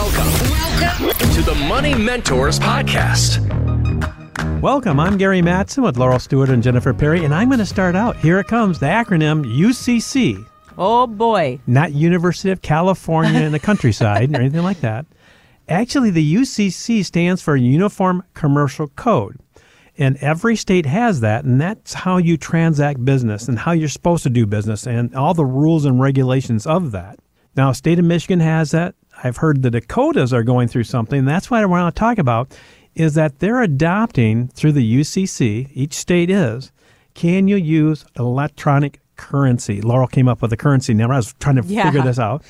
Welcome, welcome to the Money Mentors Podcast. Welcome. I'm Gary Mattson with Laurel Stewart and Jennifer Perry, and I'm going to start out. Here it comes the acronym UCC. Oh boy. Not University of California in the countryside or anything like that. Actually, the UCC stands for Uniform Commercial Code. And every state has that, and that's how you transact business and how you're supposed to do business and all the rules and regulations of that. Now, state of Michigan has that. I've heard the Dakotas are going through something. That's what I want to talk about is that they're adopting through the UCC, each state is, can you use electronic currency? Laurel came up with a currency number. I was trying to Yeah. figure this out.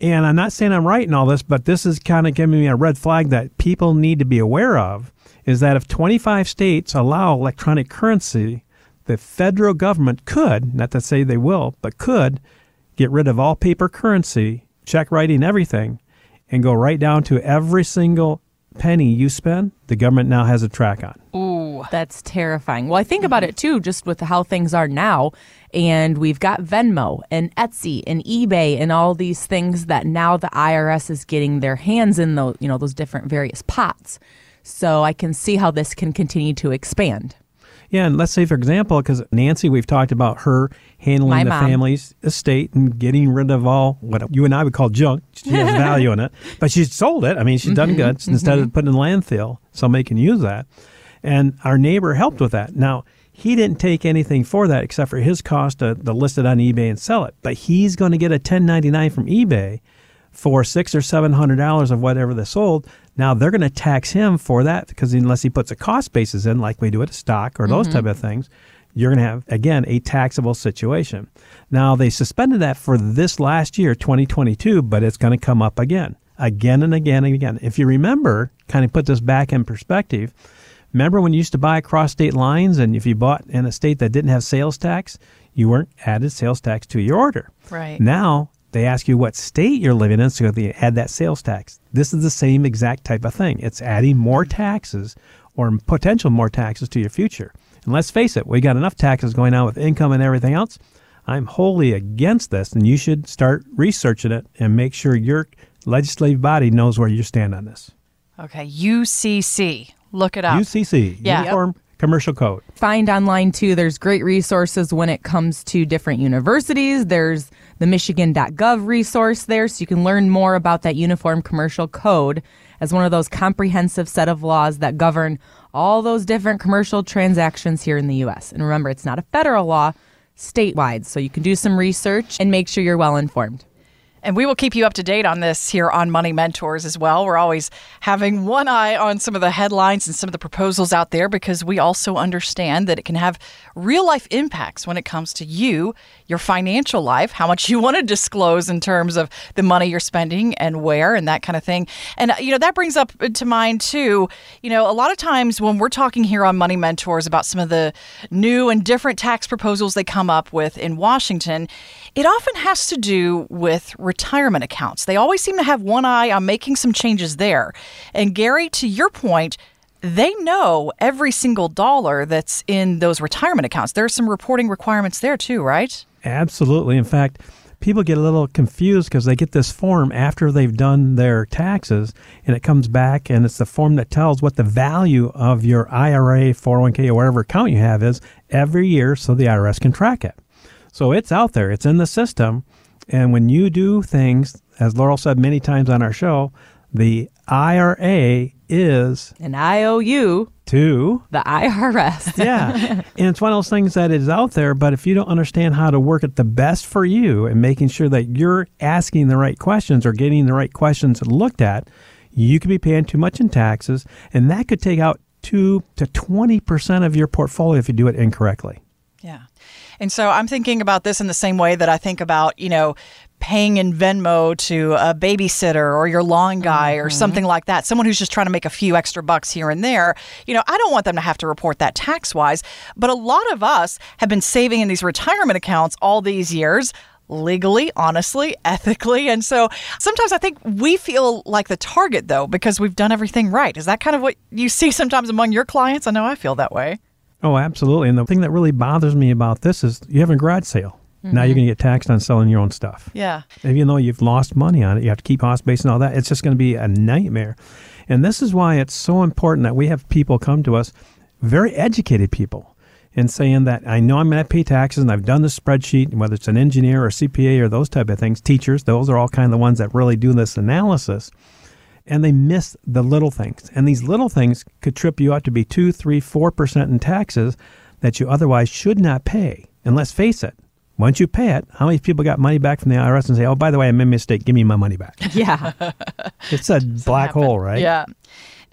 And I'm not saying I'm right in all this, but this is kind of giving me a red flag that people need to be aware of is that if 25 states allow electronic currency, the federal government could, not to say they will, but could get rid of all paper currency, check writing everything, and go right down to every single penny you spend, the government now has a track on. Ooh. That's terrifying. Well, I think about it too, just with how things are now. And we've got Venmo and Etsy and eBay and all these things that now the IRS is getting their hands in those, you know, those different various pots. So I can see how this can continue to expand. Yeah, and let's say, for example, because Nancy, we've talked about her handling My the mom. family's estate and getting rid of all what you and I would call junk. She has value in it, but she's sold it. I mean, she's Mm-hmm. done good instead of putting in landfill. Somebody can use that. And our neighbor helped with that. Now, he didn't take anything for that except for his cost to, to list it on eBay and sell it. But he's going to get a 1099 from eBay for six or seven hundred dollars of whatever they sold. Now they're going to tax him for that because unless he puts a cost basis in, like we do at a stock or those mm-hmm. type of things, you're going to have again a taxable situation. Now they suspended that for this last year, 2022, but it's going to come up again, again and again and again. If you remember, kind of put this back in perspective. Remember when you used to buy across state lines, and if you bought in a state that didn't have sales tax, you weren't added sales tax to your order. Right. Now they ask you what state you're living in, so they add that sales tax. This is the same exact type of thing. It's adding more taxes or potential more taxes to your future. And let's face it, we got enough taxes going on with income and everything else. I'm wholly against this, and you should start researching it and make sure your legislative body knows where you stand on this. Okay, UCC. Look it up. UCC, Yeah. Uniform Commercial Code. find online too. There's great resources when it comes to different universities. There's the Michigan.gov resource there, so you can learn more about that Uniform Commercial Code as one of those comprehensive set of laws that govern all those different commercial transactions here in the U.S. And remember, it's not a federal law, statewide, so you can do some research and make sure you're well informed. And we will keep you up to date on this here on Money Mentors as well. We're always having one eye on some of the headlines and some of the proposals out there because we also understand that it can have real life impacts when it comes to you, your financial life, how much you want to disclose in terms of the money you're spending and where and that kind of thing. And, uh, you know, that brings up to mind too, you know, a lot of times when we're talking here on Money Mentors about some of the new and different tax proposals they come up with in Washington, it often has to do with retirement accounts. They always seem to have one eye on making some changes there. And Gary, to your point, they know every single dollar that's in those retirement accounts. There are some reporting requirements there too, right? Absolutely. In fact, people get a little confused because they get this form after they've done their taxes and it comes back and it's the form that tells what the value of your IRA, 401k, or whatever account you have is every year so the IRS can track it. So it's out there, it's in the system. And when you do things, as Laurel said many times on our show, the IRA is an IOU, to the IRS. yeah. And it's one of those things that is out there, but if you don't understand how to work it the best for you and making sure that you're asking the right questions or getting the right questions looked at, you could be paying too much in taxes. And that could take out two to 20% of your portfolio if you do it incorrectly. And so I'm thinking about this in the same way that I think about, you know, paying in Venmo to a babysitter or your lawn guy or mm-hmm. something like that, someone who's just trying to make a few extra bucks here and there. You know, I don't want them to have to report that tax wise, but a lot of us have been saving in these retirement accounts all these years. Legally, honestly, ethically. And so sometimes I think we feel like the target, though, because we've done everything right. Is that kind of what you see sometimes among your clients? I know I feel that way. Oh, absolutely. And the thing that really bothers me about this is you have a garage sale. Now you're mm-hmm. going to get taxed on selling your own stuff. Yeah. Even though you've lost money on it, you have to keep cost base and all that. It's just going to be a nightmare. And this is why it's so important that we have people come to us, very educated people, and saying that I know I'm going to pay taxes and I've done the spreadsheet, and whether it's an engineer or CPA or those type of things, teachers, those are all kind of the ones that really do this analysis. And they miss the little things. And these little things could trip you out to be two, three, four percent in taxes that you otherwise should not pay. And let's face it, once you pay it, how many people got money back from the IRS and say, "Oh, by the way, I made a mistake. Give me my money back." Yeah. It's a black hole, right? Yeah.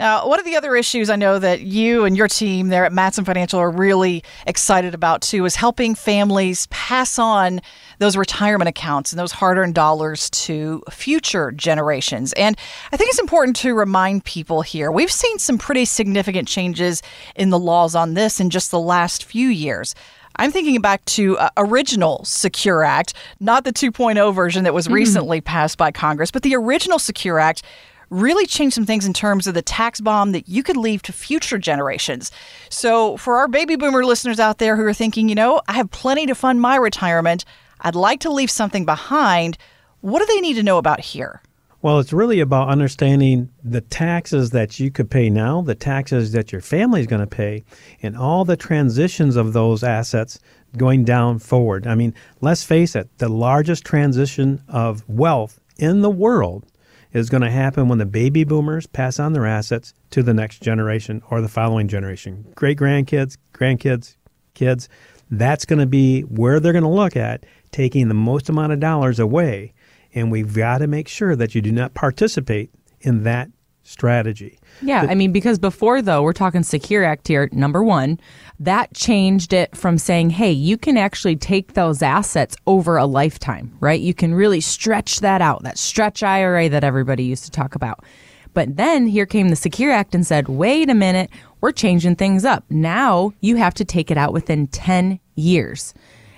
Now, one of the other issues I know that you and your team there at Mattson Financial are really excited about too is helping families pass on those retirement accounts and those hard earned dollars to future generations. And I think it's important to remind people here we've seen some pretty significant changes in the laws on this in just the last few years. I'm thinking back to uh, original Secure Act, not the 2.0 version that was recently passed by Congress, but the original Secure Act really changed some things in terms of the tax bomb that you could leave to future generations. So, for our baby boomer listeners out there who are thinking, you know, I have plenty to fund my retirement, I'd like to leave something behind, what do they need to know about here? Well, it's really about understanding the taxes that you could pay now, the taxes that your family is going to pay, and all the transitions of those assets going down forward. I mean, let's face it, the largest transition of wealth in the world is going to happen when the baby boomers pass on their assets to the next generation or the following generation. Great grandkids, grandkids, kids. That's going to be where they're going to look at taking the most amount of dollars away and we've got to make sure that you do not participate in that strategy. Yeah, I mean, because before though, we're talking Secure Act here, number one, that changed it from saying, hey, you can actually take those assets over a lifetime, right? You can really stretch that out, that stretch IRA that everybody used to talk about. But then here came the Secure Act and said, wait a minute, we're changing things up. Now you have to take it out within 10 years.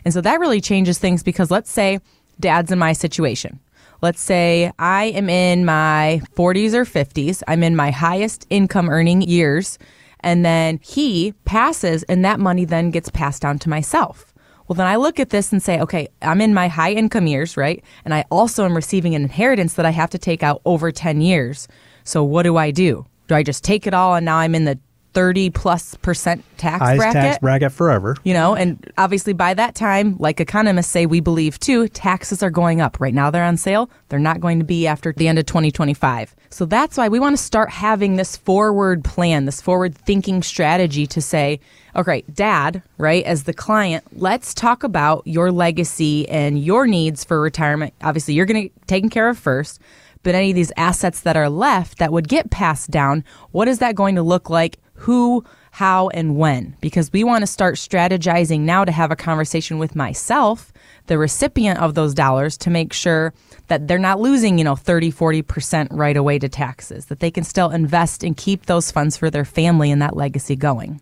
And so that really changes things because let's say dad's in my situation. Let's say I am in my 40s or 50s. I'm in my highest income earning years. And then he passes, and that money then gets passed down to myself. Well, then I look at this and say, okay, I'm in my high income years, right? And I also am receiving an inheritance that I have to take out over 10 years. So what do I do? Do I just take it all and now I'm in the 30 plus percent tax Highest bracket? tax bracket forever. You know, and obviously by that time, like economists say, we believe too, taxes are going up. Right now they're on sale. They're not going to be after the end of 2025. So that's why we want to start having this forward plan, this forward thinking strategy to say, okay, dad, right, as the client, let's talk about your legacy and your needs for retirement. Obviously, you're going to get taken care of first. But any of these assets that are left that would get passed down, what is that going to look like? Who, how, and when? Because we want to start strategizing now to have a conversation with myself, the recipient of those dollars, to make sure that they're not losing, you know, 30, 40% right away to taxes, that they can still invest and keep those funds for their family and that legacy going.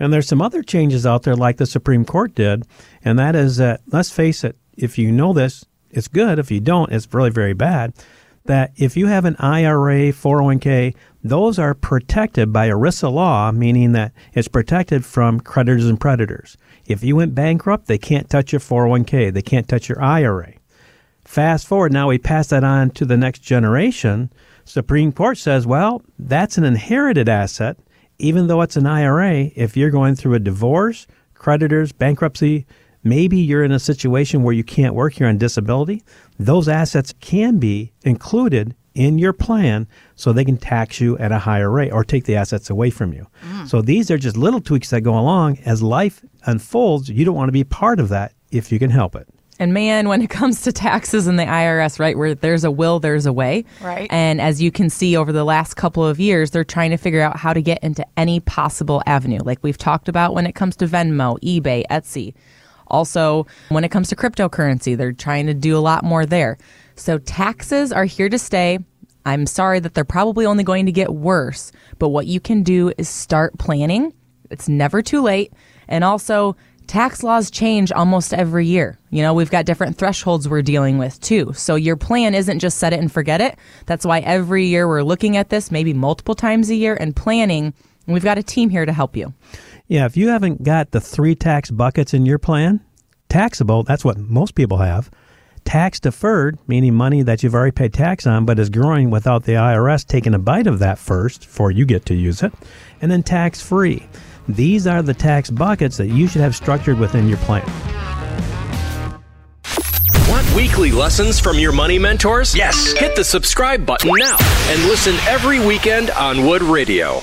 And there's some other changes out there, like the Supreme Court did, and that is that, let's face it, if you know this, it's good. If you don't, it's really very bad. That if you have an IRA, 401k, those are protected by ERISA law, meaning that it's protected from creditors and predators. If you went bankrupt, they can't touch your 401k, they can't touch your IRA. Fast forward, now we pass that on to the next generation. Supreme Court says, well, that's an inherited asset, even though it's an IRA. If you're going through a divorce, creditors, bankruptcy, maybe you're in a situation where you can't work, you're on disability, those assets can be included in your plan so they can tax you at a higher rate or take the assets away from you. Mm. So these are just little tweaks that go along. As life unfolds, you don't want to be part of that if you can help it. And man, when it comes to taxes and the IRS, right, where there's a will, there's a way. Right. And as you can see over the last couple of years, they're trying to figure out how to get into any possible avenue, like we've talked about when it comes to Venmo, eBay, Etsy. Also, when it comes to cryptocurrency, they're trying to do a lot more there. So taxes are here to stay. I'm sorry that they're probably only going to get worse, but what you can do is start planning. It's never too late. And also, tax laws change almost every year. You know, we've got different thresholds we're dealing with too. So your plan isn't just set it and forget it. That's why every year we're looking at this, maybe multiple times a year, and planning. And we've got a team here to help you. Yeah, if you haven't got the three tax buckets in your plan, taxable, that's what most people have. Tax deferred, meaning money that you've already paid tax on but is growing without the IRS taking a bite of that first before you get to use it. And then tax free. These are the tax buckets that you should have structured within your plan. Want weekly lessons from your money mentors? Yes. Hit the subscribe button now and listen every weekend on Wood Radio.